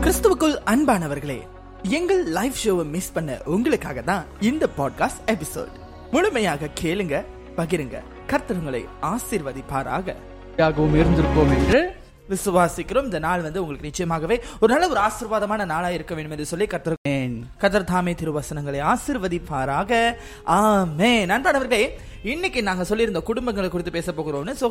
கிறிஸ்துவுக்குள் அன்பானவர்களே எங்கள் லைவ் ஷோவை மிஸ் பண்ண உங்களுக்காக தான் இந்த பாட்காஸ்ட் எபிசோட் முழுமையாக கேளுங்க பகிருங்க. கர்த்தருங்களை ஆசிர்வதிப்பாராக ஆசீர்வதிப்பாராக. யாகவும் இருந்திருப்போம் என்று விசுவாசிக்கிறோம். இந்த நாள் வந்து உங்களுக்கு நிச்சயமாகவே ஒரு நல்ல ஒரு ஆசீர்வாதமான நாளா இருக்க வேண்டும் என்று சொல்லி கத்திருக்கேன் கதர் தாமே திருவசனங்களை ஆசிர்வதிப்பாராக. ஆமே நண்பனவர்களே இன்னைக்கு நாங்க சொல்லியிருந்த குடும்பங்களை குறித்து பேச போகிறோம்னு. ஸோ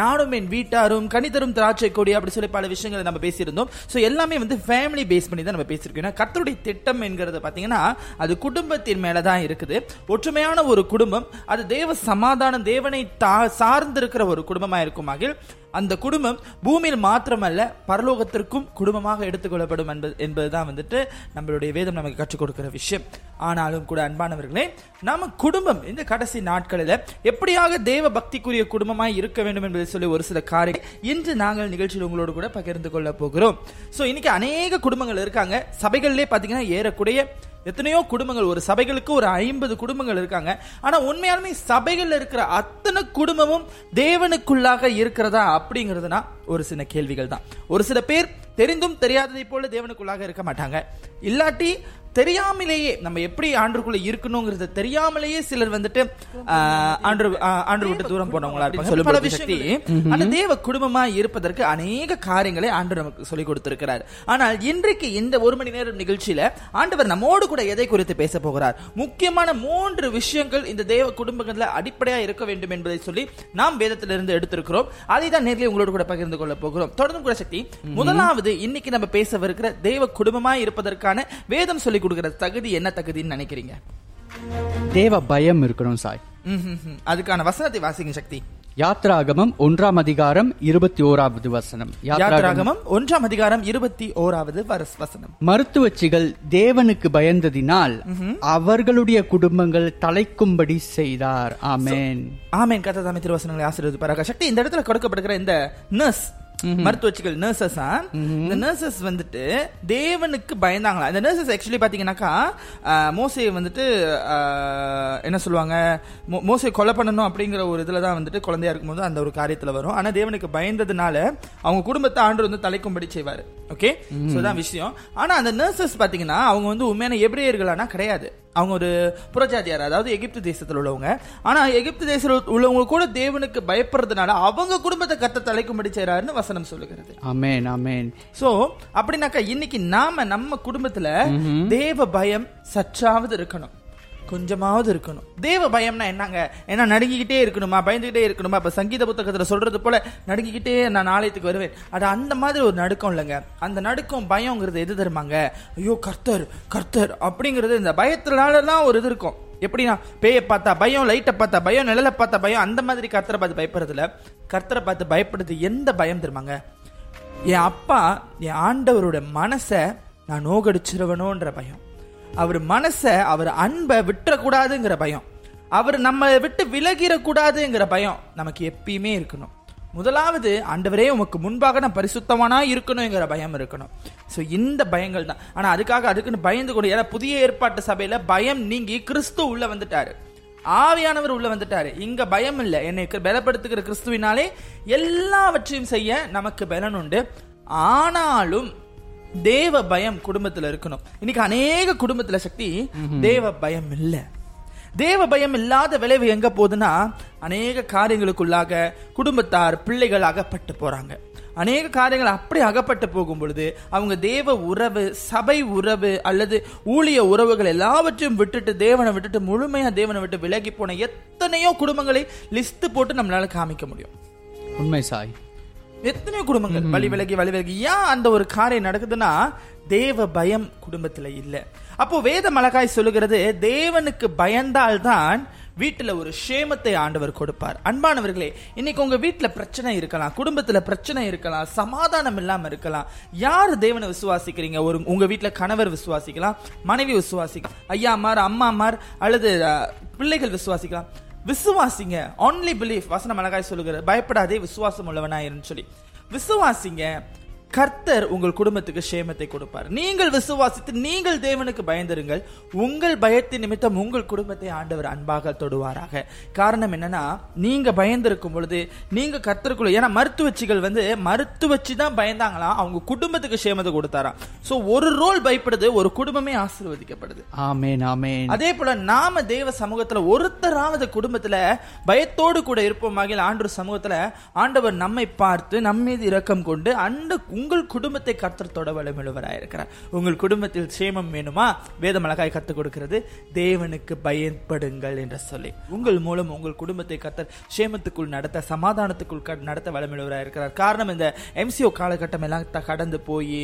நானும் என் வீட்டாரும் கணிதரும் திராட்சை கொடி அப்படி சொல்லி பல விஷயங்களை நம்ம பேசியிருந்தோம். ஸோ எல்லாமே வந்து ஃபேமிலி பேஸ் பண்ணி தான் நம்ம பேசியிருக்கோம். ஏன்னா கத்தருடைய திட்டம் என்கிறது பார்த்தீங்கன்னா அது குடும்பத்தின் மேலே தான் இருக்குது. ஒற்றுமையான ஒரு குடும்பம் அது தேவ சமாதானம் தேவனை தா சார்ந்திருக்கிற ஒரு குடும்பமா மகிழ் அந்த குடும்பம் பூமியில் மாத்திரமல்ல பரலோகத்திற்கும் குடும்பமாக எடுத்துக்கொள்ளப்படும் என்பது என்பதுதான் வந்துட்டு நம்மளுடைய வேதம் நமக்கு கற்றுக் கொடுக்கிற விஷயம். ஆனாலும் கூட அன்பானவர்களே நம்ம குடும்பம் இந்த கடைசி நாட்களில் எப்படியாக தேவ பக்திக்குரிய குடும்பமாய் இருக்க வேண்டும் என்பதை சொல்லி ஒரு சில காரியம் இன்று நாங்கள் நிகழ்ச்சியில் உங்களோடு கூட பகிர்ந்து கொள்ள போகிறோம். ஸோ இன்னைக்கு அநேக குடும்பங்கள் இருக்காங்க. சபைகள்லேயே பார்த்தீங்கன்னா ஏறக்கூடிய எத்தனையோ குடும்பங்கள் ஒரு சபைகளுக்கு ஒரு ஐம்பது குடும்பங்கள் இருக்காங்க. ஆனா உண்மையாலுமே சபைகள் இருக்கிற அத்தனை குடும்பமும் தேவனுக்குள்ளாக இருக்கிறதா அப்படிங்கிறதுனா ஒரு சில கேள்விகள் தான் ஒரு சில பேர் தெரிந்தும் தெரியாததை போல தேவனுக்குள்ளாக இருக்க மாட்டாங்க. இல்லாட்டி தெரியாமலேயே நம்ம எப்படி ஆண்டுக்குள்ள இருக்கணுங்கிறத தெரியாமலேயே சிலர் வந்துட்டு ஆண்டு ஆண்டு விட்டு தூரம் போனவங்களா இருப்பாங்க. பல விஷயத்தை ஆனா தேவ குடும்பமா இருப்பதற்கு அநேக காரியங்களை ஆண்டு நமக்கு சொல்லிக் கொடுத்திருக்கிறார். ஆனால் இன்றைக்கு இந்த ஒரு மணி நேரம் நிகழ்ச்சியில ஆண்டவர் நம்மோடு கூட எதை குறித்து பேச போகிறார்? முக்கியமான மூன்று விஷயங்கள் இந்த தேவ குடும்பங்கள்ல அடிப்படையா இருக்க வேண்டும் என்பதை சொல்லி நாம் வேதத்திலிருந்து எடுத்திருக்கிறோம். அதை தான் நேரில் உங்களோடு கூட பகிர்ந்து கொள்ள போகிறோம். தொடர்ந்து கூட சக்தி முதலாவது இன்னைக்கு நம்ம பேசவிருக்கிற தேவ குடும்பமா இருப்பதற்கான வேதம் சொல்லிக் கொடுக்கிற தகுதி என்ன தகுதின்னு நினைக்கிறீங்க? தேவ பயம் இருக்கணும் சாய். அதுக்கான வசனத்தை வாசிங்க சக்தி. யாத்ராகமம் ஒன்றாம் அதிகாரம் இருபத்தி ஓராவது வசனம். யாத்ராகமம் ஒன்றாம் அதிகாரம் இருபத்தி ஓராவது வசனம். மருத்துவச்சிகள் தேவனுக்கு பயந்ததினால் அவர்களுடைய குடும்பங்கள் தலைக்கும்படி செய்தார். ஆமென். ஆமேன். கதை தாமே திருவசனங்களை ஆசீர்வதிப்பாராக. சக்தி இந்த இடத்துல கொடுக்கப்படுகிற இந்த நர்ஸ் மருத்துவச்சிகள் நர்சஸ் இந்த நர்சஸ் வந்துட்டு தேவனுக்கு பயந்தாங்களா? இந்த நர்சஸ் ஆக்சுவலி பாத்தீங்கன்னாக்கா மோசையை வந்துட்டு என்ன சொல்லுவாங்க? மோ- மோசையை கொலை பண்ணணும் அப்படிங்கிற ஒரு இதுல தான் வந்துட்டு குழந்தையா இருக்கும்போது அந்த ஒரு காரியத்துல வரும். ஆனா தேவனுக்கு பயந்ததுனால அவங்க குடும்பத்தை ஆண்டு வந்து தலைக்கும்படி செய்வாரு. ஓகே தான் விஷயம். ஆனா அந்த நர்சஸ் பாத்தீங்கன்னா அவங்க வந்து உண்மையான எபிரேயர்களானா கிடையாது. அவங்க ஒரு புறஜாதியார் அதாவது எகிப்து தேசத்தில் உள்ளவங்க. ஆனா எகிப்து தேசத்தில் உள்ளவங்க கூட தேவனுக்கு பயப்படுறதுனால அவங்க குடும்பத்தை கத்த தலைக்கும்படி செய்றாருன்னு வசனம் சொல்லுகிறது. ஆமென் ஆமென். சோ அப்படின்னாக்கா இன்னைக்கு நாம நம்ம குடும்பத்துல தேவ பயம் சற்றாவது இருக்கணும். கொஞ்சமாவது இருக்கணும். தேவ பயம்னா என்னங்க? ஏன்னா நடுங்கிக்கிட்டே இருக்கணுமா? பயந்துகிட்டே இருக்கணுமா? இப்ப சங்கீத புத்தகத்துல சொல்றது போல நடுங்கிக்கிட்டே நான் ஆலயத்துக்கு வருவேன். அது அந்த மாதிரி ஒரு நடுக்கம் இல்லைங்க. அந்த நடுக்கம் பயம்ங்கிறது எது தருமாங்க ஐயோ கர்த்தர் கர்த்தர் அப்படிங்கிறது இந்த பயத்தினாலலாம் ஒரு இது இருக்கும். எப்படின்னா பேயை பார்த்தா பயம் லைட்டை பார்த்தா பயம் நிழலை பார்த்தா பயம் அந்த மாதிரி கர்த்தரை பார்த்து பயப்படுறதுல கர்த்தரை பார்த்து பயப்படுறது எந்த பயம் தருமாங்க என் அப்பா என் ஆண்டவரோட மனசை நான் நோகடிச்சிருவனோன்ற பயம். அவர் மனசை அவர் அன்பை விட்டுறக்கூடாதுங்கிற பயம். அவர் நம்ம விட்டு விலகிடக்கூடாதுங்கிற பயம் நமக்கு எப்பயுமே இருக்கணும். முதலாவது ஆண்டவரே உமக்கு முன்பாக நான் பரிசுத்தமானா இருக்கணுங்கிற பயம் இருக்கணும். ஸோ இந்த பயங்கள் தான். ஆனால் அதுக்காக அதுக்குன்னு பயந்து கொண்டு ஏன்னா புதிய ஏற்பாட்டு சபையில பயம் நீங்கி கிறிஸ்து உள்ள வந்துட்டாரு. ஆவியானவர் உள்ள வந்துட்டாரு. இங்க பயம் இல்லை. என்னை பலப்படுத்துகிற கிறிஸ்துவினாலே எல்லாவற்றையும் செய்ய நமக்கு பலன் உண்டு. ஆனாலும் தேவ பயம் குடும்பத்துல இருக்கணும். இன்னைக்கு அநேக குடும்பத்துல சக்தி தேவ பயம் இல்ல. தேவ பயம் இல்லாத விளைவு எங்க போகுதுன்னா அநேக காரியங்களுக்குள்ளாக குடும்பத்தார் பிள்ளைகள் அகப்பட்டு போறாங்க. அநேக காரியங்கள் அப்படி அகப்பட்டு போகும் பொழுது அவங்க தேவ உறவு சபை உறவு அல்லது ஊழிய உறவுகள் எல்லாவற்றையும் விட்டுட்டு தேவனை விட்டுட்டு முழுமையா தேவனை விட்டு விலகி போன எத்தனையோ குடும்பங்களை லிஸ்ட் போட்டு நம்மளால காமிக்க முடியும். உண்மை சாய். எத்தனையோ குடும்பங்கள். வழி விலகி வழி விலகி ஏன் அந்த ஒரு காரியம் நடக்குதுன்னா தேவ பயம் குடும்பத்துல இல்ல. அப்போ வேத மலகாய் சொல்லுகிறது தேவனுக்கு பயந்தால்தான் வீட்டுல ஒரு சேமத்தை ஆண்டவர் கொடுப்பார். அன்பானவர்களே இன்னைக்கு உங்க வீட்டுல பிரச்சனை இருக்கலாம் குடும்பத்துல பிரச்சனை இருக்கலாம் சமாதானம் இல்லாம இருக்கலாம். யார் தேவனை விசுவாசிக்கிறீங்க? ஒரு உங்க வீட்டுல கணவர் விசுவாசிக்கலாம் மனைவி விசுவாசிக்கலாம். ஐயா அம்மார் அம்மா அம்மார் அல்லது பிள்ளைகள் விசுவாசிக்கலாம். விசுவாசிங்க ஒன்லி பிலீஃப் வசனம் அழகாய் சொல்லுகிற பயப்படாதே விசுவாசம் உள்ளவனாயிருன்னு சொல்லி. விசுவாசிங்க கர்த்தர் உங்கள் குடும்பத்துக்கு சேமத்தை கொடுப்பார். நீங்கள் விசுவாசித்து நீங்கள் தேவனுக்கு பயந்திருங்கள். உங்கள் பயத்தின் நிமித்தம் உங்கள் குடும்பத்தை ஆண்டவர் அன்பாக தொடுவாராக. காரணம் என்னன்னா நீங்க பயந்திருக்கும் பொழுது நீங்க கர்த்தருக்குள்ள ஏன்னா மருத்துவச்சிகள் வந்து மருத்துவச்சி தான் பயந்தாங்களாம் அவங்க குடும்பத்துக்கு சேமத்தை கொடுத்தாராம். சோ ஒரு ரோல் பயப்படுது ஒரு குடும்பமே ஆசீர்வதிக்கப்படுது. ஆமேன் ஆமேன். அதே போல நாம தேவ சமூகத்துல ஒருத்தராவது குடும்பத்துல பயத்தோடு கூட இருப்போமாக ஆண்டு சமூகத்துல ஆண்டவர் நம்மை பார்த்து நம்ம மீது இரக்கம் கொண்டு அந்த உங்கள் குடும்பத்தை கர்த்தர் தொட வளமிழுவராயிருக்கிறார் உங்கள் குடும்பத்தில் சேமம் வேணுமா? வேதமிளகாய் கற்றுக் கொடுக்கிறது. தேவனுக்கு பயன்படுங்கள் என்று சொல்லி. உங்கள் மூலம் உங்கள் குடும்பத்தை கர்த்தர் சேமத்துக்குள் நடத்த சமாதானத்துக்குள் க- நடத்த வளமிழுவராயிருக்கிறார் காரணம் இந்த எம்சிஓ காலகட்டம் எல்லாம் கடந்து போய்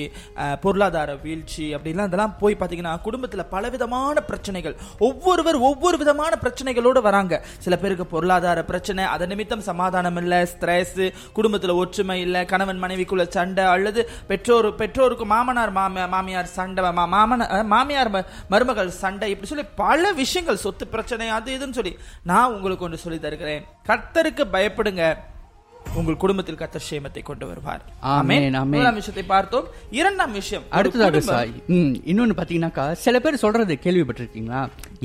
பொருளாதார வீழ்ச்சி அப்படிலாம் இதெல்லாம் போய் பார்த்தீங்கன்னா குடும்பத்தில் பலவிதமான பிரச்சனைகள். ஒவ்வொருவர் ஒவ்வொரு விதமான பிரச்சனைகளோடு வராங்க. சில பேருக்கு பொருளாதார பிரச்சனை அதன் நிமித்தம் சமாதானம் இல்லை ஸ்ட்ரெஸ் குடும்பத்தில் ஒற்றுமை இல்லை கணவன் மனைவிக்குள்ள சண்டை அல்லது பெற்றோர் பெற்றோருக்கு மாமனார் மாம மாமியார் சண்டை மா- மாமன அஹ், மாமியார் மருமகள் சண்டை இப்படி சொல்லி பல விஷயங்கள் சொத்து பிரச்சனை அது இதுன்னு சொல்லி நான் உங்களுக்கு ஒன்று சொல்லி தருகிறேன். கர்த்தருக்கு பயப்படுங்க. உங்கள் குடும்பத்தில் கர்த்தர் சேமத்தை கொண்டு வருவார். முதலாம் விஷயத்தை பார்த்தோம். இரண்டாம் விஷயம் அடுத்ததாக சாய் இன்னொன்னு பாத்தீங்கன்னாக்கா சில பேர் சொல்றது கேள்விப்பட்டிருக்கீங்களா?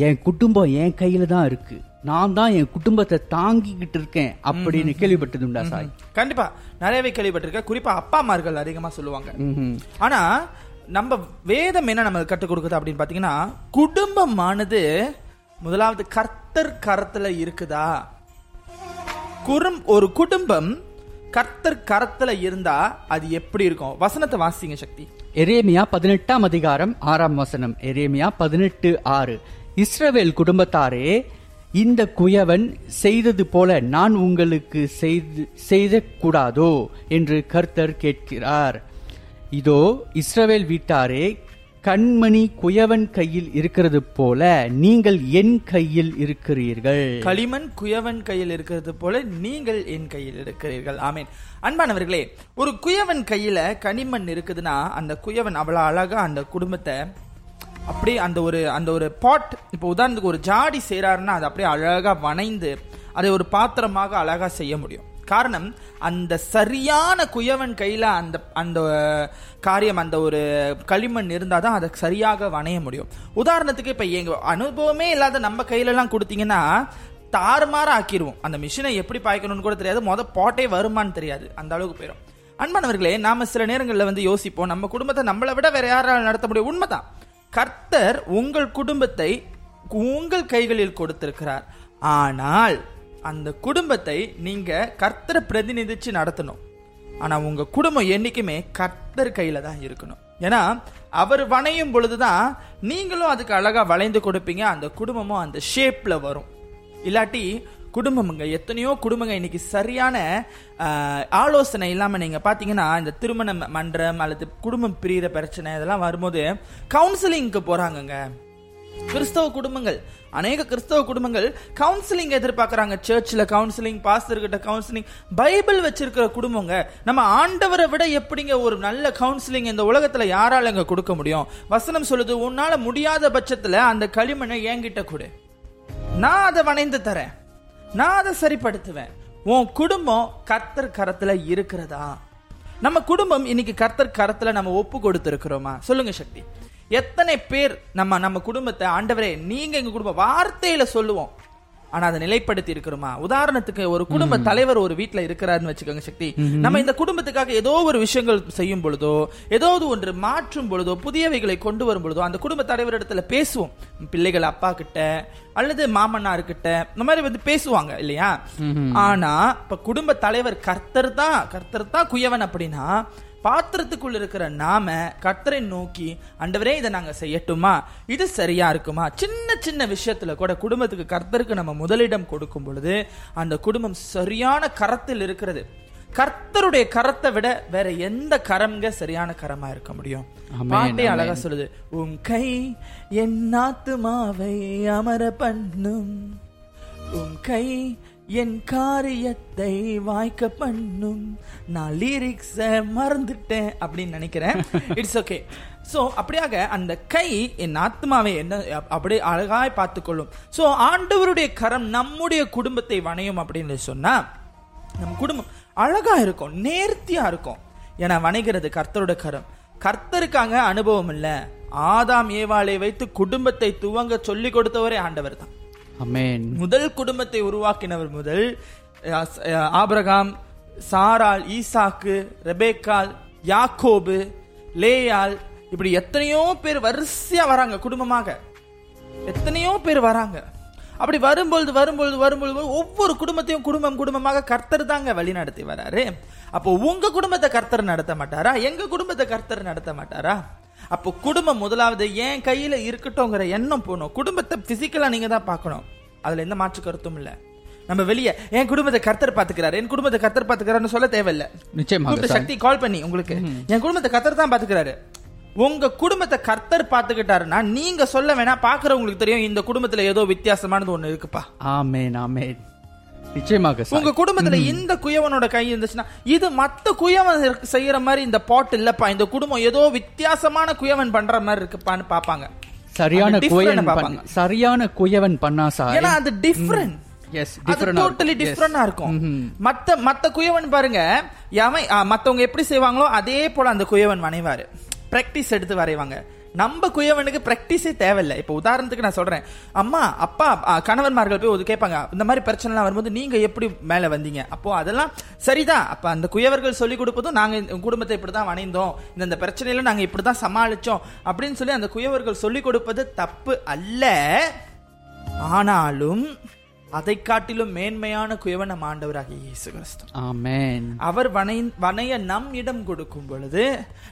என் குடும்பம் என் கையில தான் இருக்கு. நான் தான் என் குடும்பத்தை தாங்கிக்கிட்டு இருக்கேன் அப்படின்னு கேள்விப்பட்டதுண்டா சாய்? கண்டிப்பா. நிறையவே கேள்விப்பட்டிருக்கேன். குறிப்பா அப்பா அம்மார்கள் அதிகமா சொல்லுவாங்க. ஆனா நம்ம வேதம் என்ன நம்ம கற்றுக் கொடுக்குது அப்படின்னு பாத்தீங்கன்னா குடும்பமானது முதலாவது கர்த்தர் கரத்துல இருக்குதா? குறும் ஒரு குடும்பம் கர்த்தர் கரத்துல இருந்தா அது எப்படி இருக்கும்? வசனத்தை வாசிங்க சக்தி. எரேமியா பதினெட்டாம் அதிகாரம் ஆறாம் வசனம். எரேமியா பதினெட்டு ஆறு. இஸ்ரவேல் குடும்பத்தாரே இந்த குயவன் செய்தது போல நான் உங்களுக்கு செய்து செய்த கூடாதோ என்று கர்த்தர் கேட்கிறார். இதோ இஸ்ரவேல் வீட்டாரே கண்மணி குயவன் கையில் இருக்கிறது போல நீங்கள் என் கையில் இருக்கிறீர்கள். களிமண் குயவன் கையில் இருக்கிறது போல நீங்கள் என் கையில் இருக்கிறீர்கள். ஆமீன். அன்பானவர்களே ஒரு குயவன் கையில கனிமண் இருக்குதுன்னா அந்த குயவன் அவ்வளவு அழகா அந்த குடும்பத்தை அப்படியே அந்த ஒரு அந்த ஒரு பாட் இப்போ உதாரணத்துக்கு ஒரு ஜாடி செய்கிறாருன்னா அது அப்படியே அழகாக வனைந்து அதை ஒரு பாத்திரமாக அழகாக செய்ய முடியும். காரணம் அந்த சரியான குயவன் கையில் அந்த அந்த காரியம் அந்த ஒரு களிமண் இருந்தால் தான் அதை சரியாக வணைய முடியும். உதாரணத்துக்கு இப்போ எங்கள் அனுபவமே இல்லாத நம்ம கையிலலாம் கொடுத்தீங்கன்னா தாறுமாற ஆக்கிடுவோம் அந்த மிஷினை எப்படி பாய்க்கணும்னு கூட தெரியாது. மொதல் பாட்டே வருமான்னு தெரியாது. அந்த அளவுக்கு போயிடும் அன்பானவர்களே நாம சில நேரங்களில் வந்து யோசிப்போம். நம்ம குடும்பத்தை நம்மளை விட வேற யாரால் நடத்த முடியும்? உண்மைதான். கர்த்தர் உங்கள் குடும்பத்தை உங்கள் கைகளில் கொடுத்திருக்கிறார். ஆனால் அந்த குடும்பத்தை நீங்க கர்த்தரை பிரதிநிதிச்சு நடத்தணும். ஆனா உங்க குடும்பம் என்னைக்குமே கர்த்தர் கையில தான் இருக்கணும். ஏன்னா அவர் வளையும் பொழுதுதான் நீங்களும் அதுக்கு அழகா வளைந்து கொடுப்பீங்க அந்த குடும்பமும் அந்த ஷேப்ல வரும். இல்லாட்டி குடும்பமுங்க. எத்தனையோ குடும்பங்க இன்னைக்கு சரியான ஆலோசனை இல்லாமல் நீங்கள் பார்த்தீங்கன்னா இந்த திருமண மன்றம் அல்லது குடும்பம் பிரியிற பிரச்சனை இதெல்லாம் வரும்போது கவுன்சிலிங்க்கு போகிறாங்கங்க கிறிஸ்தவ குடும்பங்கள் அநேக கிறிஸ்தவ குடும்பங்கள் கவுன்சிலிங் எதிர்பார்க்கறாங்க. சர்ச்சில் கவுன்சிலிங் பாஸ்டர்கிட்ட கவுன்சிலிங் பைபிள் வச்சிருக்கிற குடும்பங்க. நம்ம ஆண்டவரை விட எப்படிங்க ஒரு நல்ல கவுன்சிலிங் இந்த உலகத்தில் யாரால இங்கே கொடுக்க முடியும்? வசனம் சொல்லுது உன்னால முடியாத பட்சத்தில் அந்த களிமண்ணை என்கிட்ட கொடு. நான் அதை வணைந்து தரேன். நான் அதை சரிப்படுத்துவேன். உன் குடும்பம் கர்த்தர் கரத்துல இருக்கிறதா? நம்ம குடும்பம் இன்னைக்கு கர்த்தர் கரத்துல நம்ம ஒப்பு கொடுத்துருக்கிறோமா? சொல்லுங்க சக்தி. எத்தனை பேர் நம்ம நம்ம குடும்பத்தை ஆண்டவரே நீங்க எங்க குடும்பம் வார்த்தையில சொல்லுவோம். ஆனா அதை நிலைப்படுத்தி இருக்கிறோமா? உதாரணத்துக்கு ஒரு குடும்ப தலைவர் ஒரு வீட்ல இருக்கிறாருன்னு வச்சுக்கோங்க சக்தி. நம்ம இந்த குடும்பத்துக்காக ஏதோ ஒரு விஷயங்கள் செய்யும் பொழுதோ ஏதாவது ஒன்று மாற்றும் பொழுதோ புதியவைகளை கொண்டு வரும் பொழுதோ அந்த குடும்ப தலைவரிடத்துல பேசுவோம். பிள்ளைகள் அப்பா கிட்ட அல்லது மாமனார் கிட்ட இந்த மாதிரி வந்து பேசுவாங்க இல்லையா? ஆனா இப்ப குடும்ப தலைவர் கர்த்தர் தான் கர்த்தர் தான் குயவன் அப்படின்னா பாத்திரத்துக்குள்ள இருக்கிற நாம கர்த்தரை நோக்கி ஆண்டவரே இதை நாங்க செய்யட்டுமா? இது சரியா இருக்குமா? சின்ன சின்ன விஷயத்துல கூட குடும்பத்துக்கு கர்த்தருக்கு நம்ம முதலிடம் கொடுக்கும் பொழுது அந்த குடும்பம் சரியான கரத்தில் இருக்கிறது. கர்த்தருடைய கரத்தை விட வேற எந்த கரம்ங்க சரியான கரமா இருக்க முடியும்? பாட்டே. அழகா சொல்லுது உன் கை என் ஆத்துமாவை அமர பண்ணும். உம் கை என் காரியத்தை வாய்க்க பண்ணும். நான் லிரிக்ஸ மறந்துட்டேன் அப்படின்னு நினைக்கிறேன். இட்ஸ் ஓகே ஸோ அப்படியாக அந்த கை என் ஆத்மாவை என்ன அப்படியே அழகாய் பார்த்துக்கொள்ளும். ஸோ ஆண்டவருடைய கரம் நம்முடைய குடும்பத்தை வணையும் அப்படின்னு சொன்னா நம் குடும்பம் அழகா இருக்கும் நேர்த்தியா இருக்கும். என வணைகிறது கர்த்தரோட கரம். கர்த்தருக்காங்க அனுபவம் இல்லை. ஆதாம் ஏவாளை வைத்து குடும்பத்தை துவங்க சொல்லி கொடுத்தவரே ஆண்டவர் தான் அமேன் முதல் குடும்பத்தை உருவாக்கினவர் முதல் ஆபிரகாம் சாராள் ஈசாக்கு ரெபேக்கால் யாக்கோபு லேயால் இப்படி எத்தனையோ பேர் வரிசையா வராங்க குடும்பமாக. எத்தனையோ பேர் வராங்க. அப்படி வரும்பொழுது வரும்பொழுது வரும்பொழுது ஒவ்வொரு குடும்பத்தையும் குடும்பம் குடும்பமாக கர்த்தர் தாங்க வழி நடத்தி வராரு. அப்போ உங்க குடும்பத்தை கர்த்தர் நடத்த மாட்டாரா? எங்க குடும்பத்தை கர்த்தர் நடத்த மாட்டாரா? அப்போ குடும்பம் முதலாவது என் கையில இருக்கட்டும்ங்கிற எண்ணம் போகணும். குடும்பத்தை பிசிக்கலா நீங்க தான் பார்க்கணும். அதுல எந்த மாற்று கருத்தும் இல்ல. நம்ம வெளியே என் குடும்பத்தை கர்த்தர் பாத்துக்கிறாரு என் குடும்பத்தை கர்த்தர் பாத்துக்கிறாருன்னு சொல்ல தேவையில்ல. நிச்சயமாக. சக்தி கால் பண்ணி உங்களுக்கு. என் குடும்பத்தை கர்த்தர் தான் பாத்துக்கிறாரு உங்க குடும்பத்தை கர்த்தர் பாத்துக்கிட்டாருன்னா நீங்க சொல்ல வேணா பாக்குறவங்களுக்கு தெரியும் இந்த குடும்பத்துல ஏதோ வித்தியாசமானது ஒண்ணு இருக்குப்பா. ஆமேன் ஆமேன். நிச்சயமாக உங்க குடும்பத்துல இந்த குயவனோட கை இருந்துச்சுன்னா இது மத்த குயவன் செய்யற மாதிரி இந்த பாட் இல்லப்பா இந்த குடும்பம் ஏதோ வித்தியாசமான குயவன் பண்ற மாதிரி இருக்குப்பான்னு பாப்பாங்க. சரியான குயவன் சரியான குயவன் பண்ணா சார். ஏன்னா அது டிஃப்ரெண்ட் டோட்டலி. டிஃப்ரெண்டா இருக்கும். மத்த மத்த குயவன் பாருங்க மத்தவங்க எப்படி செய்வாங்களோ அதே போல அந்த குயவன் வரைவாரு பிராக்டிஸ் எடுத்து வரைவாங்க. நம்ம குயவனுக்கு பிராக்டிஸே தேவையில்லை. இப்போ உதாரணத்துக்கு நான் சொல்றேன். அம்மா அப்பா கணவன்மார்கள் போய் ஒரு கேட்பாங்க இந்த மாதிரி பிரச்சனைலாம் வரும்போது நீங்க எப்படி மேல வந்தீங்க? அப்போ அதெல்லாம் சரிதான். அப்ப அந்த குயவர்கள் சொல்லி கொடுப்பதும் நாங்க இந்த குடும்பத்தை இப்படிதான் வணைந்தோம். இந்த இந்த பிரச்சனையில நாங்க இப்படிதான் சமாளிச்சோம் அப்படின்னு சொல்லி அந்த குயவர்கள் சொல்லி கொடுப்பது தப்பு அல்ல. ஆனாலும் அதை காட்டிலும் மேன்மையான குயவன் நம் ஆண்டவராகிய இயேசு கிறிஸ்து. ஆமேன். அவர் வனை வனைய நம் இடம் கொடுக்கும் பொழுது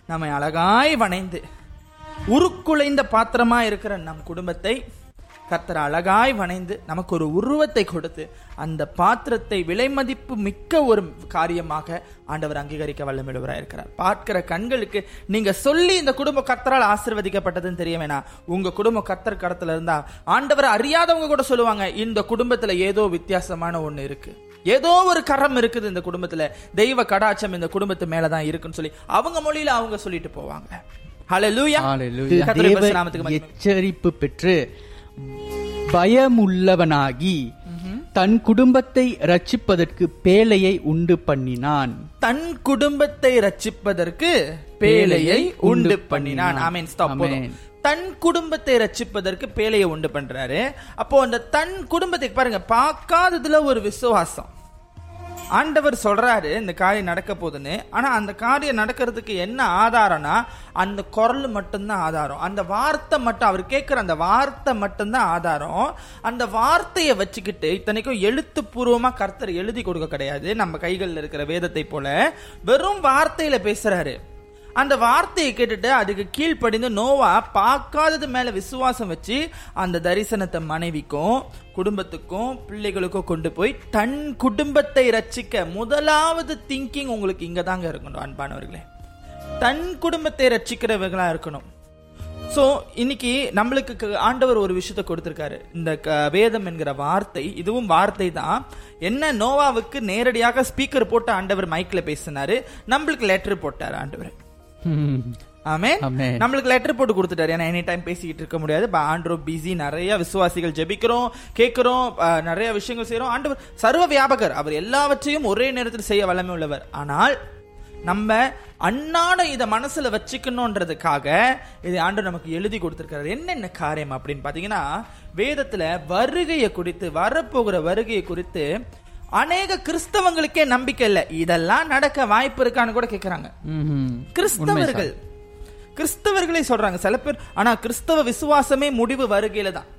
நம்மை அழகாய் வனைந்து உருக்குலைந்த பாத்திரமா இருக்கிற நம் குடும்பத்தை கர்த்தர் அழகாய் வணைந்து நமக்கு ஒரு உருவத்தை கொடுத்து அந்த பாத்திரத்தை விலை மதிப்பு மிக்க ஒரு காரியமாக ஆண்டவர் அங்கீகரிக்க வல்லமிடுவராக இருக்கிறார். பார்க்கிற கண்களுக்கு நீங்க சொல்லி இந்த குடும்ப கத்தரால் ஆசிர்வதிக்கப்பட்டதுன்னு தெரிய வேணாம். உங்க குடும்ப கத்தர் கடத்துல இருந்தா ஆண்டவரை அறியாதவங்க கூட சொல்லுவாங்க இந்த குடும்பத்துல ஏதோ வித்தியாசமான ஒண்ணு இருக்கு. ஏதோ ஒரு கரம் இருக்குது இந்த குடும்பத்துல. தெய்வ கடாச்சம் இந்த குடும்பத்து மேலதான் இருக்குன்னு சொல்லி அவங்க மொழியில அவங்க சொல்லிட்டு போவாங்க. எச்சரிப்பு பெற்று பயமுள்ளவனாகி தன் குடும்பத்தை ரட்சிப்பதற்கு பேழையை உண்டு பண்ணினான். தன் குடும்பத்தை ரட்சிப்பதற்கு பேழையை உண்டு பண்ணினான். ஆமீன். ஸ்டாப். தன் குடும்பத்தை ரட்சிப்பதற்கு பேழையை உண்டு பண்றாரு. அப்போ அந்த தன் குடும்பத்தை பாருங்க பார்க்காததுல ஒரு விசுவாசம். ஆண்டவர் சொல்றாரு இந்த காரியம் நடக்க போகுதுன்னு. ஆனா அந்த காரியம் நடக்கிறதுக்கு என்ன ஆதாரம்னா அந்த குரல் மட்டும்தான் ஆதாரம். அந்த வார்த்தை மட்டும் அவர் கேட்கிற அந்த வார்த்தை மட்டும்தான் ஆதாரம். அந்த வார்த்தையை வச்சுக்கிட்டு இத்தனைக்கும் எழுத்துப்பூர்வமா கர்த்தர் எழுதி கொடுக்க கிடையாது. நம்ம கைகளில் இருக்கிற வேதத்தை போல. வெறும் வார்த்தையில பேசுறாரு. அந்த வார்த்தையை கேட்டுட்டு அதுக்கு கீழ்ப்படிந்து நோவா பார்க்காதது மேல விசுவாசம் வச்சு அந்த தரிசனத்தை மனைவிக்கும் குடும்பத்துக்கும் பிள்ளைகளுக்கும் கொண்டு போய் தன் குடும்பத்தை ரச்சிக்க முதலாவது திங்கிங் உங்களுக்கு இங்க தாங்க இருக்கணும் அன்பானவர்களே. தன் குடும்பத்தை ரச்சிக்கிறவர்களா இருக்கணும். ஸோ இன்னைக்கு நம்மளுக்கு க- ஆண்டவர் ஒரு விஷயத்தை கொடுத்துருக்காரு. இந்த க- வேதம் என்கிற வார்த்தை இதுவும் வார்த்தை தான். என்ன நோவாவுக்கு நேரடியாக ஸ்பீக்கர் போட்டு ஆண்டவர் மைக்கில் பேசினாரு? நம்மளுக்கு லெட்டர் போட்டார் ஆண்டவர். நம்மளுக்கு லெட்டர் போட்டு கொடுத்துட்டாரு. ஏன்னா எனி டைம் பேசிக்கிட்டு இருக்க முடியாது. ஆண்டவர் பிஸி நிறைய விசுவாசிகள் ஜெபிக்கிறோம் கேட்கிறோம் நிறைய விஷயங்கள் செய்றோம். ஆண்டவர் சர்வ வியாபகர். அவர் எல்லாவற்றையும் ஒரே நேரத்தில் செய்ய வல்லமை உள்ளவர். ஆனால் நம்ம அன்னாட இதை மனசுல வச்சுக்கணுன்றதுக்காக இது ஆண்டவர் நமக்கு எழுதி கொடுத்திருக்காரு என்னென்ன காரியம் அப்படின்னு பாத்தீங்கன்னா வேதத்துல வருகையை குறித்து வரப்போகிற வருகையை குறித்து அநேக கிறிஸ்தவங்களுக்கே நம்பிக்கை இல்லை. இதெல்லாம் நடக்க வாய்ப்பு இருக்கான்னு கூட கேக்குறாங்க. ம்ஹும். கிறிஸ்தவர்கள். கிறிஸ்தவர்களே சொல்றாங்க சில பேர். ஆனா கிறிஸ்தவ விசுவாசமே முடிவு வருகையில தான்.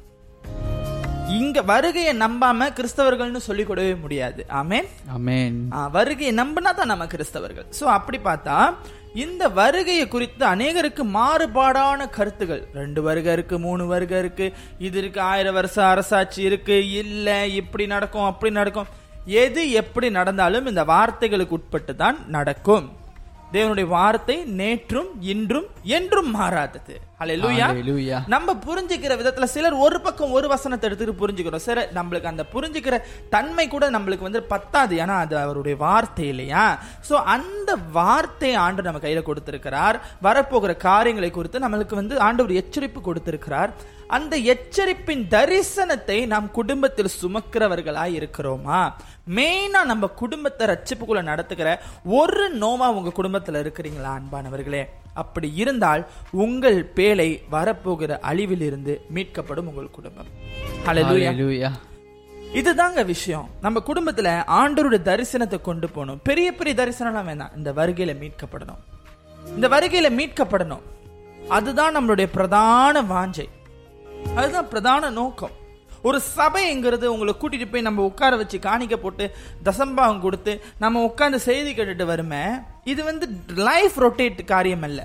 இங்க வருகையை நம்பாம கிறிஸ்தவர்கள்னு சொல்லிக் கொடுவே முடியாது. ஆமென். ஆமென். வருகையை நம்பினா தான் நம்ம கிறிஸ்தவர்கள். சோ அப்படி பார்த்தா இந்த வருகையை குறித்து அநேகருக்கு மாறுபாடான கருத்துகள். ரெண்டு வருகை இருக்கு மூணு வருகை இருக்கு. இது இருக்கு ஆயிரம் வருஷம் அரசாட்சி இருக்கு. இல்ல இப்படி நடக்கும் அப்படி நடக்கும். எது எப்படி நடந்தாலும் இந்த வார்த்தைகளுக்கு உட்பட்டு தான் நடக்கும். தேவனுடைய வார்த்தை நேற்றும் இன்றும் என்றும் மாறாதது. Hallelujah. நம்ம புரிஞ்சுக்கிற விதத்துல சிலர் ஒரு பக்கம் ஒரு வசனத்தை எடுத்துட்டு புரிஞ்சுக்கிறோம். சில நம்மளுக்கு அந்த புரிஞ்சுக்கிற தன்மை கூட நம்மளுக்கு வந்து பத்தாது. ஏன்னா அது அவருடைய வார்த்தை இல்லையா? சோ அந்த வார்த்தை ஆண்டு நம்ம கையில கொடுத்திருக்கிறார். வரப்போகிற காரியங்களை குறித்து நம்மளுக்கு வந்து ஆண்டவர் எச்சரிப்பு கொடுத்திருக்கிறார். அந்த எச்சரிப்பின் தரிசனத்தை நாம் குடும்பத்தில் சுமக்கிறவர்களாய் இருக்கிறோமா? மெயினா நம்ம குடும்பத்தை ரட்சிப்புக்குள்ள நடத்துகிற ஒரு நோவா உங்க குடும்பத்துல இருக்கிறீங்களா அன்பானவர்களே? அப்படி இருந்தால் உங்கள் பேலை வரப்போகிற அழிவிலிருந்து மீட்கப்படும் உங்கள் குடும்பம். Hallelujah. இதுதாங்க விஷயம். நம்ம குடும்பத்துல ஆண்டவருடைய தரிசனத்தை கொண்டு போகணும். பெரிய பெரிய தரிசனம்லாம் வேண்டாம் இந்த வருகையில மீட்கப்படணும். இந்த வருகையில மீட்கப்படணும். அதுதான் நம்மளுடைய பிரதான வாஞ்சை. அதுதான் பிரதான நோக்கம். ஒரு சபைங்கிறது உங்களை கூட்டிட்டு போய் நம்ம உட்கார வச்சு காணிக்க போட்டு தசம்பாகம் கொடுத்து நம்ம உட்கார்ந்து செய்தி கேட்டுட்டு வருமே இது வந்து லைஃப் ரொட்டேட் காரியம் அல்ல.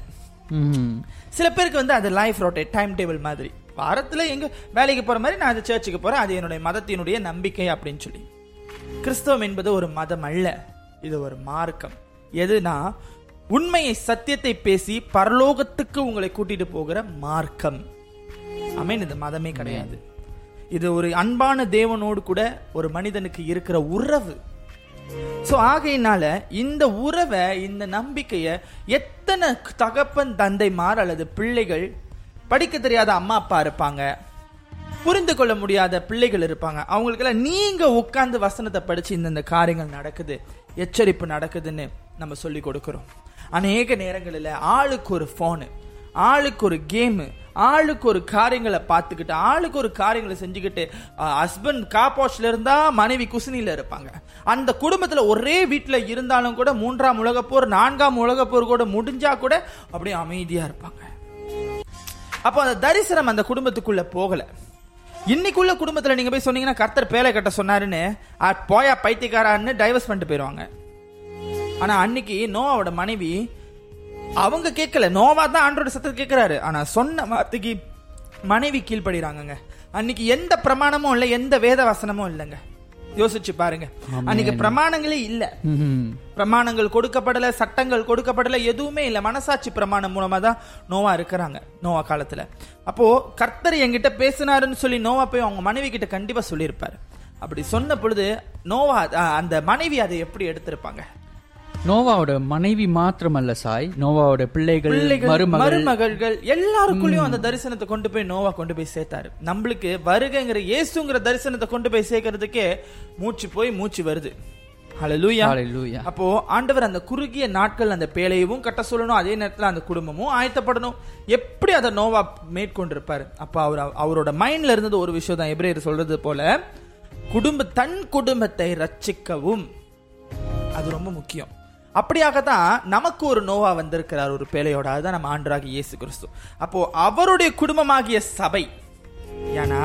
சில பேருக்கு வந்து அது லைஃப் ரொட்டேட் டைம் டேபிள் மாதிரி. வாரத்துல எங்க வேலைக்கு போற மாதிரி நான் அது சர்ச்சுக்கு போறேன் அது என்னுடைய மதத்தினுடைய நம்பிக்கை அப்படின்னு சொல்லி. கிறிஸ்தவம் என்பது ஒரு மதம் அல்ல. இது ஒரு மார்க்கம். எதுனா உண்மையை சத்தியத்தை பேசி பரலோகத்துக்கு உங்களை கூட்டிட்டு போகிற மார்க்கம். அமேன் இது மதமே கிடையாது. இது ஒரு அன்பான தேவனோடு கூட ஒரு மனிதனுக்கு இருக்கிற உறவு. சோ ஆகையினால இந்த உறவை இந்த நம்பிக்கைய எத்தனை தகப்பன் தந்தைமார் அல்லது பிள்ளைகள் படிக்க தெரியாத அம்மா அப்பா இருப்பாங்க. புரிந்து கொள்ள முடியாத பிள்ளைகள் இருப்பாங்க. அவங்களுக்கெல்லாம் நீங்க உட்கார்ந்து வசனத்தை படிச்சு இந்தந்த காரியங்கள் நடக்குது எச்சரிப்பு நடக்குதுன்னு நம்ம சொல்லி கொடுக்கிறோம். அநேக நேரங்களில் ஆளுக்கு ஒரு ஃபோனு ஆளுக்கு ஒரு கேமு ஆளுக்கு ஒரு காரியங்களை பார்த்துக்கிட்டு ஆளுக்கு ஒரு காரியங்களை செஞ்சுக்கிட்டு ஹஸ்பண்ட் காப்பாஷ்ல இருந்தா மனைவி குசினியில இருப்பாங்க. அந்த குடும்பத்துல ஒரே வீட்டுல இருந்தாலும் கூட மூன்றாம் உலகப்போர் நான்காம் உலகப்போர் கூட முடிஞ்சா கூட அப்படியே அமைதியா இருப்பாங்க. அப்போ அந்த தரிசனம் அந்த குடும்பத்துக்குள்ள போகல. இன்னைக்குள்ள குடும்பத்துல நீங்க போய் சொன்னீங்கன்னா கர்த்தர் பேலை கட்ட சொன்னாருன்னு போயா பைத்தியக்காரான்னு டைவர்ஸ் பண்ணிட்டு போயிடுவாங்க ஆனா அன்னைக்கு நோவோட மனைவி அவங்க கேட்கல. நோவா தான் ஆண்டோட சத்தத்தை கேட்கிறாரு. ஆனா சொன்ன வார்த்தைக்கு மனைவி கீழ்ப்படுறாங்கங்க. அன்னைக்கு எந்த பிரமாணமும் இல்ல எந்த வேத வசனமும் இல்லைங்க. யோசிச்சு பாருங்க. அன்னைக்கு பிரமாணங்களே இல்ல. பிரமாணங்கள் கொடுக்கப்படல சட்டங்கள் கொடுக்கப்படல எதுவுமே இல்ல. மனசாட்சி பிரமாணம் மூலமா தான் நோவா இருக்கிறாங்க நோவா காலத்துல. அப்போ கர்த்தர் என்கிட்ட பேசினாருன்னு சொல்லி நோவா போய் அவங்க மனைவி கிட்ட கண்டிப்பா சொல்லியிருப்பாரு. அப்படி சொன்ன பொழுது நோவா அந்த மனைவி அதை எப்படி எடுத்திருப்பாங்க? நோவாவோட மனைவி மாத்திரமல்ல சாய். நோவாவோட பிள்ளைகள் பிள்ளைகள் மருமகள். மருமகள்கள் எல்லாருக்குள்ளயும் அந்த தரிசனத்தை கொண்டு போய் நோவா கொண்டு போய் சேர்த்தாரு. நம்மளுக்கு வருகைங்கிற இயேசுங்கிற தரிசனத்தை கொண்டு போய் சேர்க்கறதுக்கே மூச்சு போய் மூச்சு வருது. அப்போ ஆண்டவர் அந்த குறுகிய நாட்கள் அந்த பேழையவும் கட்ட சொல்லணும் அதே நேரத்துல அந்த குடும்பமும் ஆயத்தப்படணும். எப்படி அதை நோவா மேற்கொண்டிருப்பாரு? அப்ப அவர் அவரோட மைண்ட்ல இருந்தது ஒரு விஷயம் தான் எபிரேயர் சொல்றது போல குடும்ப தன் குடும்பத்தை ரட்சிக்கவும். அது ரொம்ப முக்கியம். அப்படியாகத்தான் நமக்கு ஒரு நோவா வந்திருக்கிறார் ஒரு பேழையோட. அதுதான் நம்ம ஆண்டராக இயேசு கிறிஸ்து. அப்போ அவருடைய குடும்பமாகிய சபை ஏன்னா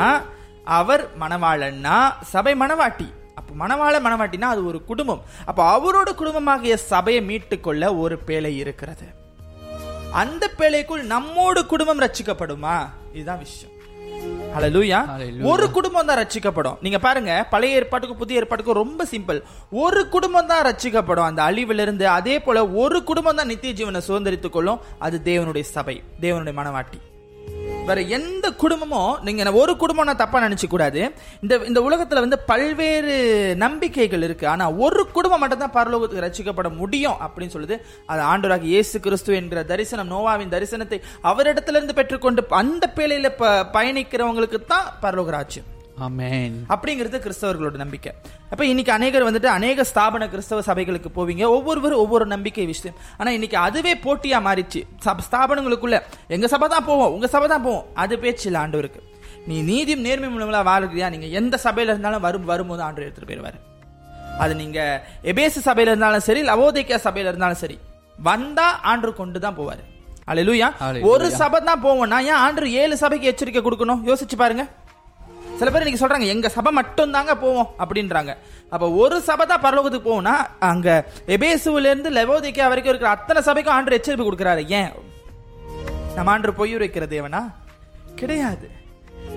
அவர் மணவாளன்னா சபை மணவாட்டி. அப்போ மணவாள மணவாட்டினா அது ஒரு குடும்பம். அப்போ அவரோட குடும்பமாகிய சபையை மீட்டுக்கொள்ள ஒரு பேழை இருக்கிறது. அந்த பேழைக்குள் நம்மோடு குடும்பம் ரச்சிக்கப்படுமா இதுதான் விஷயம். ஒரு குடும்பம் தான் ரட்சிக்கப்படும். நீங்க பாருங்க பழைய ஏற்பாட்டுக்கும் புதிய ஏற்பாட்டுக்கும் ரொம்ப சிம்பிள் ஒரு குடும்பம் தான் ரட்சிக்கப்படும். அந்த அழிவிலிருந்து அதே போல ஒரு குடும்பம் தான் நித்திய ஜீவனை சுதந்திரித்துக் கொள்ளும். அது தேவனுடைய சபை தேவனுடைய மனவாட்டி. வேற எந்த குடும்பமும் நீங்க நான் ஒரு குடும்பம் நான் தப்பா நினைச்சு கூடாது. இந்த இந்த உலகத்துல வந்து பல்வேறு நம்பிக்கைகள் இருக்கு. ஆனா ஒரு குடும்பம் மட்டும் தான் பரலோகத்துக்கு ரசிக்கப்பட முடியும் அப்படின்னு சொல்லுது. அது ஆண்டவராக இயேசு கிறிஸ்து என்கிற தரிசனம் நோவாவின் தரிசனத்தை அவரிடத்துல இருந்து பெற்றுக்கொண்டு அந்த பேழையில ப- பயணிக்கிறவங்களுக்கு தான் பரலோக ராஜ்யம் அப்படிங்கிறது கிறிஸ்தவர்களோட நம்பிக்கை. அப்ப இன்னைக்கு அநேகர் வந்துட்டு அநேக ஸ்தாபன கிறிஸ்தவ சபைகளுக்கு போவீங்க. ஒவ்வொருவரும் ஒவ்வொரு நம்பிக்கை விஷயம். ஆனா இன்னைக்கு அதுவே போட்டியா மாறிச்சு ஸ்தாபனங்களுக்குள்ள எங்க சபை தான் போவோம் உங்க சபை தான் போவோம். அது பேச்சு இல்ல ஆண்டவருக்கு. நீ நீதியும் நேர்மை மூலமா வாழ்கிறியா? நீங்க எந்த சபையில இருந்தாலும் வரும் வரும்போது ஆண்டு எடுத்துட்டு போயிருவாரு. அது நீங்க எபேசு சபையில இருந்தாலும் சரி லவோதிக்கா சபையில இருந்தாலும் சரி வந்தா ஆண்டு கொண்டு தான் போவாரு. Hallelujah. ஒரு சபை தான் போவோம்னா ஏன் ஆண்டு ஏழு சபைக்கு எச்சரிக்கை கொடுக்கணும்? யோசிச்சு பாருங்க. சில பேர் இன்னைக்கு சொல்றாங்க எங்க சபை மட்டும் தாங்க போவோம் அப்படின்றாங்க. அப்ப ஒரு சபை தான் பரலோகத்துக்கு போகும்னா அங்க எபேசுல இருந்து லெவோதிக்கா வரைக்கும் இருக்கிற அத்தனை சபைக்கும் ஆண்டு எச்சரிப்பு கொடுக்குறாரு. ஏன்? நம்ம ஆண்டு பொய் வைக்கிற தேவனா? கிடையாது.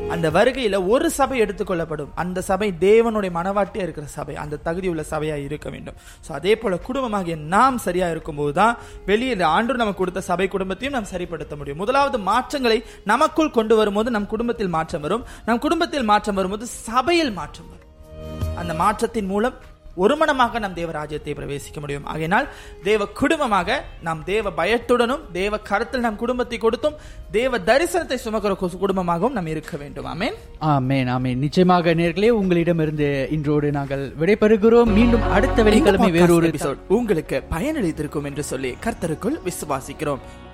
அந்த வருகையில ஒரு சபை எடுத்துக்கொள்ளப்படும் அந்த சபை தேவனுடைய மனவாட்டியா இருக்கிற சபை. அந்த தகுதி உள்ள சபையா இருக்க வேண்டும். சோ அதே போல குடும்பமாகிய நாம் சரியா இருக்கும்போது தான் வெளியே ஆண்டு நமக்கு கொடுத்த சபை குடும்பத்தையும் நாம் சரிப்படுத்த முடியும். முதலாவது மாற்றங்களை நமக்குள் கொண்டு வரும்போது நம் குடும்பத்தில் மாற்றம் வரும். நம் குடும்பத்தில் மாற்றம் வரும்போது சபையில் மாற்றம் வரும். அந்த மாற்றத்தின் மூலம் ஒருமனமாக நாம் தேவ ராஜ்யத்தை பிரவேசிக்க முடியும். ஆகையினால் தேவ குடும்பமாக நாம் தேவ பயத்துடனும் தேவ கருத்தில் நம் குடும்பத்தை கொடுத்தும் தேவ தரிசனத்தை சுமக்கிற குடும்பமாகவும் நாம் இருக்க வேண்டும். ஆமென். ஆமேன் ஆமேன். நிச்சயமாக நேர்களே உங்களிடமிருந்து இன்றோடு நாங்கள் விடைபெறுகிறோம். மீண்டும் அடுத்த வெள்ளிக்கிழமை வேறொரு எபிசோட் உங்களுக்கு பயனளித்திருக்கும் என்று சொல்லி கர்த்தருக்குள் விசுவாசிக்கிறோம்.